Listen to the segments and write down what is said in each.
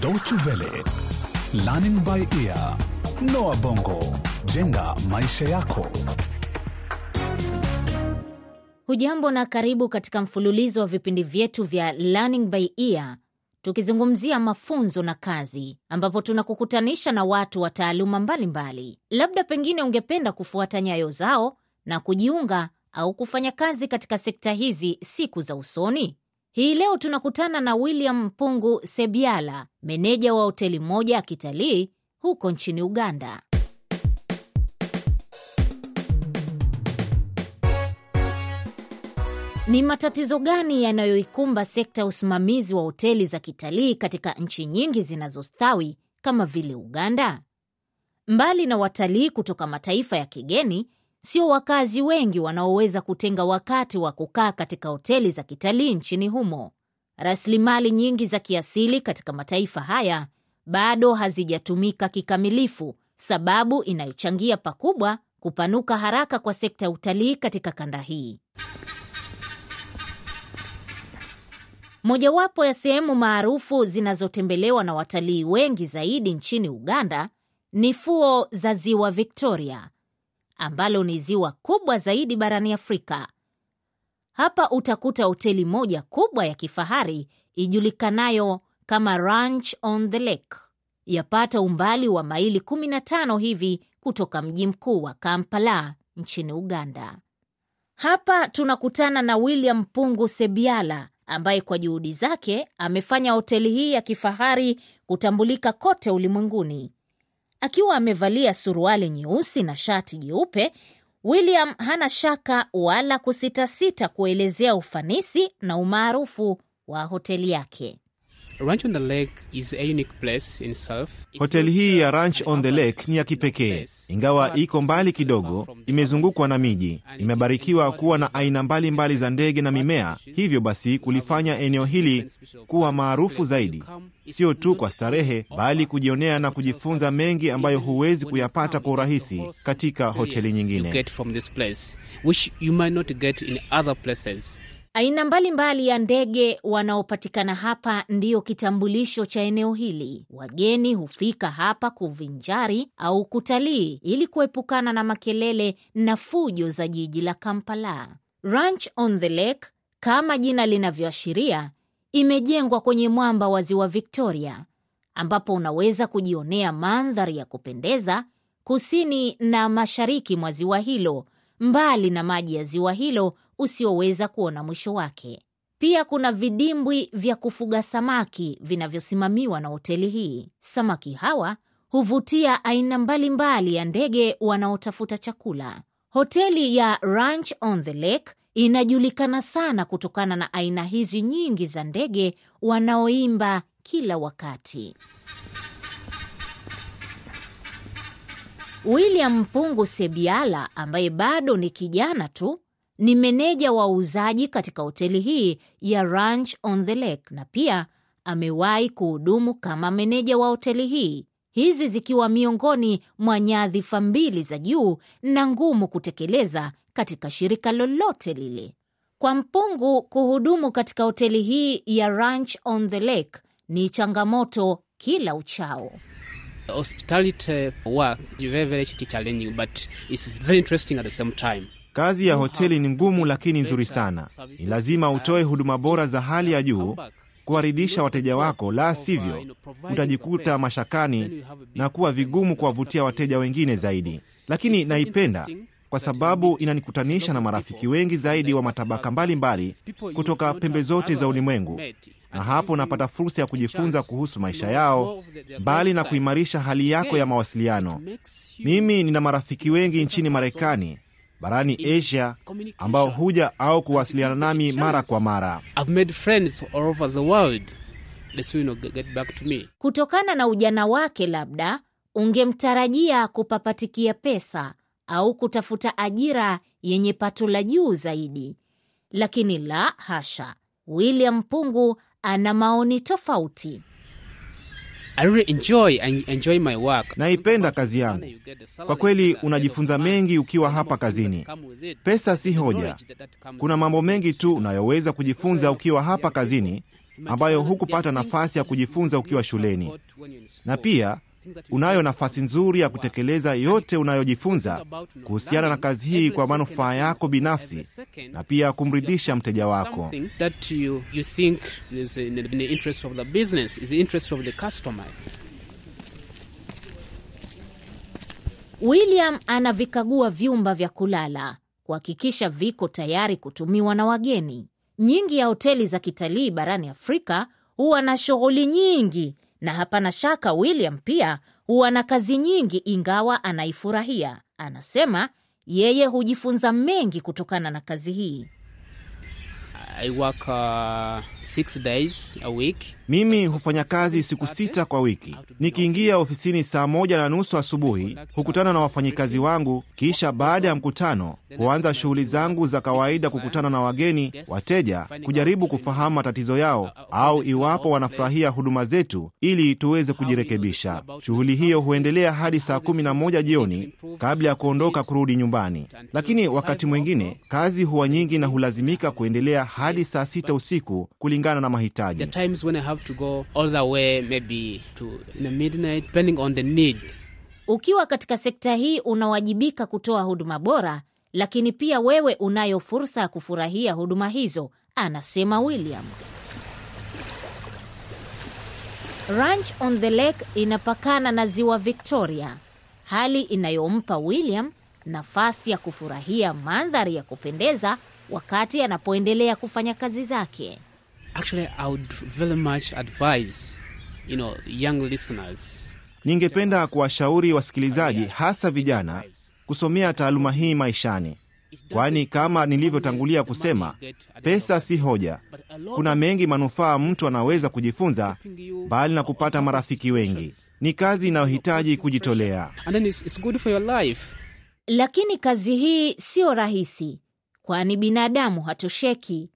Deutsche Welle, Learning by Ear, Noah Bongo, jenga maisha yako. Hujambo na karibu katika mfululizo wa vipindi vyetu vya Learning by Ear, tukizungumzia mafunzo na kazi, ambapo tunakukutanisha na watu wa taaluma mbalimbali. Labda pengine ungependa kufuata nyayo zao na kujiunga au kufanya kazi katika sekta hizi siku za usoni. Hii leo tunakutana na William Mpungu Sebiala, meneja wa hoteli moja ya kitalii huko nchini Uganda. Ni matatizo gani yanayoikumba sekta ya usimamizi wa hoteli za kitalii katika nchi nyingi zinazostawi kama vile Uganda? Mbali na watalii kutoka mataifa ya kigeni, sio wakazi wengi wanaoweza kutenga wakati wa kukaa katika hoteli za kitalii nchini humo. Rasilimali nyingi za kiasili katika mataifa haya bado hazijatumika kikamilifu, sababu inayochangia pakubwa kupanuka haraka kwa sekta ya utalii katika kanda hii. Mojawapo ya sehemu maarufu zinazotembelewa na watalii wengi zaidi nchini Uganda ni fuo za ziwa Victoria, ambalo ni ziwa kubwa zaidi barani Afrika. Hapa utakuta hoteli moja kubwa ya kifahari ijulikanayo kama Ranch on the Lake, yapata umbali wa maili 15 hivi kutoka mji mkuu wa Kampala nchini Uganda. Hapa tunakutana na William Pungu Sebiala ambaye kwa juhudi zake amefanya hoteli hii ya kifahari kutambulika kote ulimwenguni. Akiwa amevalia suruali nyeusi na shati jeupe, William hana shaka wala kusitasita kuelezea ufanisi na umaarufu wa hoteli yake. Ranch on the Lake is a unique place in itself. Hoteli hii ya Ranch on the Lake ni ya kipekee, ingawa iko mbali kidogo, imezungukwa na miji, imebarikiwa kuwa na aina mbalimbali za ndege na mimea, hivyo basi kulifanya eneo hili kuwa maarufu zaidi, sio tu kwa starehe, bali kujionea na kujifunza mengi ambayo huwezi kuyapata kwa urahisi katika hoteli You nyingine. Aina mbalimbali ya ndege wanaopatikana hapa ndiyo kitambulisho cha eneo hili. Wageni hufika hapa kuvinjari au kutalii ili kuepukana na makelele na fujo za jiji la Kampala. Ranch on the Lake, kama jina linavyoashiria, imejengwa kwenye mwamba wa ziwa Victoria, ambapo unaweza kujionea mandhari ya kupendeza kusini na mashariki mwa ziwa hilo, mbali na maji ya ziwa hilo usioweza kuona mwisho wake. Pia kuna vidimbwi vya kufuga samaki vinavyosimamiwa na hoteli hii. Samaki hawa huvutia aina mbalimbali ya ndege wanaotafuta chakula. Hoteli ya Ranch on the Lake inajulikana sana kutokana na aina hizi nyingi za ndege wanaoimba kila wakati. William Mpungu Sebiala ambaye bado ni kijana tu ni meneja wa uuzaji katika hoteli hii ya Ranch on the Lake na pia amewahi kuhudumu kama meneja wa hoteli hii, hizi zikiwa miongoni mwa nyadhifa mbili za juu na ngumu kutekeleza katika shirika lolote lile. Kwa Mpungu, kuhudumu katika hoteli hii ya Ranch on the Lake ni changamoto kila uchao. Hospitality work is very, very challenging, but it's very interesting at the same time. Kazi ya hoteli ni ngumu lakini nzuri sana. Ni lazima utoe huduma bora za hali ya juu kuwaridhisha wateja wako, la sivyo utajikuta mashakani na kuwa vigumu kuwavutia wateja wengine zaidi. Lakini naipenda kwa sababu inanikutanisha na marafiki wengi zaidi wa matabaka mbalimbali kutoka pembe zote za ulimwengu, na hapo napata fursa ya kujifunza kuhusu maisha yao, mbali na kuimarisha hali yako ya mawasiliano. Mimi nina marafiki wengi nchini Marekani, barani Asia, ambao huja au kuwasiliana nami mara kwa mara. I've made friends all over the world. They soon you know, get back to me. Kutokana na ujana wake, labda ungemtarajia kupapatikia pesa au kutafuta ajira yenye pato la juu zaidi, lakini la hasha. William Pungu ana maoni tofauti. I really enjoy I enjoy my work. Naipenda kazi yangu. Kwa kweli unajifunza mengi ukiwa hapa kazini. Pesa si hoja. Kuna mambo mengi tu unayoweza kujifunza ukiwa hapa kazini, ambayo hukupata nafasi ya kujifunza ukiwa shuleni, na pia unayo nafasi nzuri ya kutekeleza yote unayojifunza kuhusiana na kazi hii kwa manufaa yako binafsi na pia kumridhisha mteja wako. William anavikagua vyumba vya kulala kuhakikisha viko tayari kutumiwa na wageni. Nyingi ya hoteli za kitalii barani Afrika huwa na shughuli nyingi, na hapana shaka William pia huwa na kazi nyingi, ingawa anaifurahia. Anasema yeye hujifunza mengi kutokana na kazi hii. I work uh, six days a week. Mimi hufanya kazi siku sita kwa wiki. Nikiingia ofisini saa moja na nusu asubuhi, hukutana na wafanyikazi wangu, kisha baada ya mkutano huanza shughuli zangu za kawaida, kukutana na wageni, wateja, kujaribu kufahamu matatizo yao au iwapo wanafurahia huduma zetu, ili tuweze kujirekebisha. Shughuli hiyo huendelea hadi saa kumi na moja jioni kabla ya kuondoka kurudi nyumbani, lakini wakati mwingine kazi huwa nyingi na hulazimika kuendelea hadi saa sita usiku kulingana na mahitaji. There are times when I have to go all the way maybe to in the midnight depending on the need. Ukiwa katika sekta hii unawajibika kutoa huduma bora, lakini pia wewe unayo fursa ya kufurahia huduma hizo, anasema William. Ranch on the Lake inapakana na ziwa Victoria, hali inayompa William nafasi ya kufurahia mandhari ya kupendeza wakati anapoendelea kufanya kazi zake. Actually, I would very much advise, you know, young listeners Ningependa kuwashauri wasikilizaji, hasa vijana, kusomea taaluma hii maishani, kwani kama nilivyotangulia kusema, pesa si hoja. Kuna mengi manufaa mtu anaweza kujifunza, bali na kupata marafiki wengi. Ni kazi inayohitaji kujitolea. and then it's, it's good for your life. Lakini kazi hii siyo rahisi, kwani binadamu hatosheki,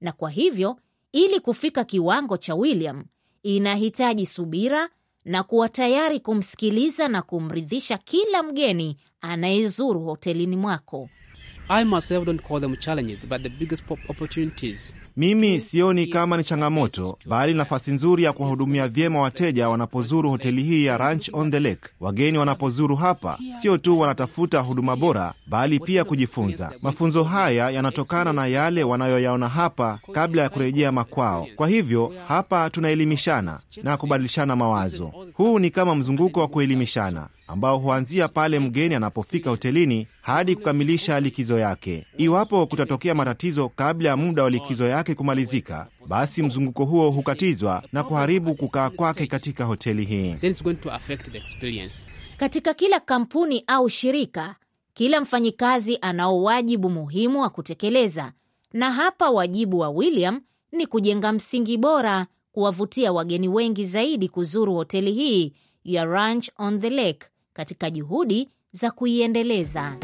na kwa hivyo ili kufika kiwango cha William inahitaji subira na kuwa tayari kumsikiliza na kumridhisha kila mgeni anayezuru hotelini mwako. I myself don't call them challenges, but the biggest opportunities. Mimi sioni kama ni changamoto, bali nafasi nzuri ya kuwahudumia vyema wateja wanapozuru hoteli hii ya Ranch on the Lake. Wageni wanapozuru hapa, sio tu wanatafuta huduma bora, bali pia kujifunza. Mafunzo haya yanatokana na yale wanayoyaona hapa kabla ya kurejea makwao. Kwa hivyo hapa tunaelimishana na kubadilishana mawazo. Huu ni kama mzunguko wa kuelimishana ambao huanzia pale mgeni anapofika hotelini hadi kukamilisha likizo yake. Iwapo kutatokea matatizo kabla ya muda wa likizo yake kumalizika, basi mzunguko huo hukatizwa na kuharibu kukaa kwake katika hoteli hii. Then it's going to affect the experience. Katika kila kampuni au shirika, kila mfanyikazi anao wajibu muhimu wa kutekeleza, na hapa wajibu wa William ni kujenga msingi bora, kuwavutia wageni wengi zaidi kuzuru hoteli hii ya Ranch on the Lake katika juhudi za kuiendeleza.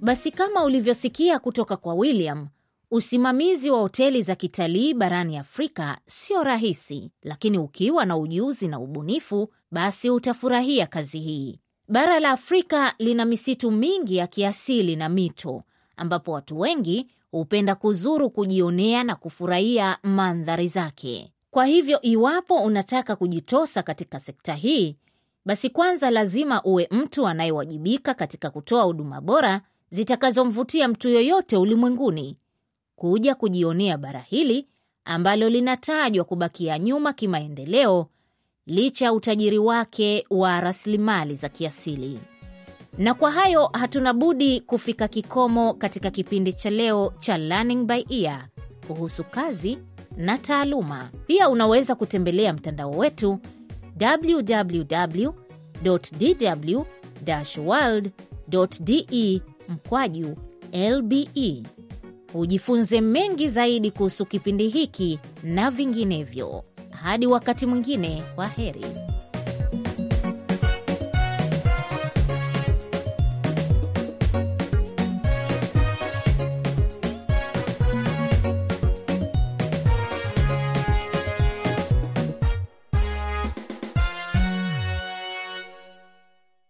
Basi kama ulivyosikia kutoka kwa William, usimamizi wa hoteli za kitalii barani Afrika sio rahisi, lakini ukiwa na ujuzi na ubunifu, basi utafurahia kazi hii. Bara la Afrika lina misitu mingi ya kiasili na mito, ambapo watu wengi hupenda kuzuru kujionea na kufurahia mandhari zake. Kwa hivyo, iwapo unataka kujitosa katika sekta hii, basi kwanza lazima uwe mtu anayewajibika katika kutoa huduma bora zitakazomvutia mtu yoyote ulimwenguni kuja kujionea bara hili ambalo linatajwa kubakia nyuma kimaendeleo licha ya utajiri wake wa rasilimali za kiasili. Na kwa hayo hatuna budi kufika kikomo katika kipindi cha leo cha Learning by Ear kuhusu kazi na taaluma. Pia unaweza kutembelea mtandao wetu www.dw-world.de mkwaju lbe ujifunze mengi zaidi kuhusu kipindi hiki na vinginevyo. Hadi wakati mwingine, kwa heri.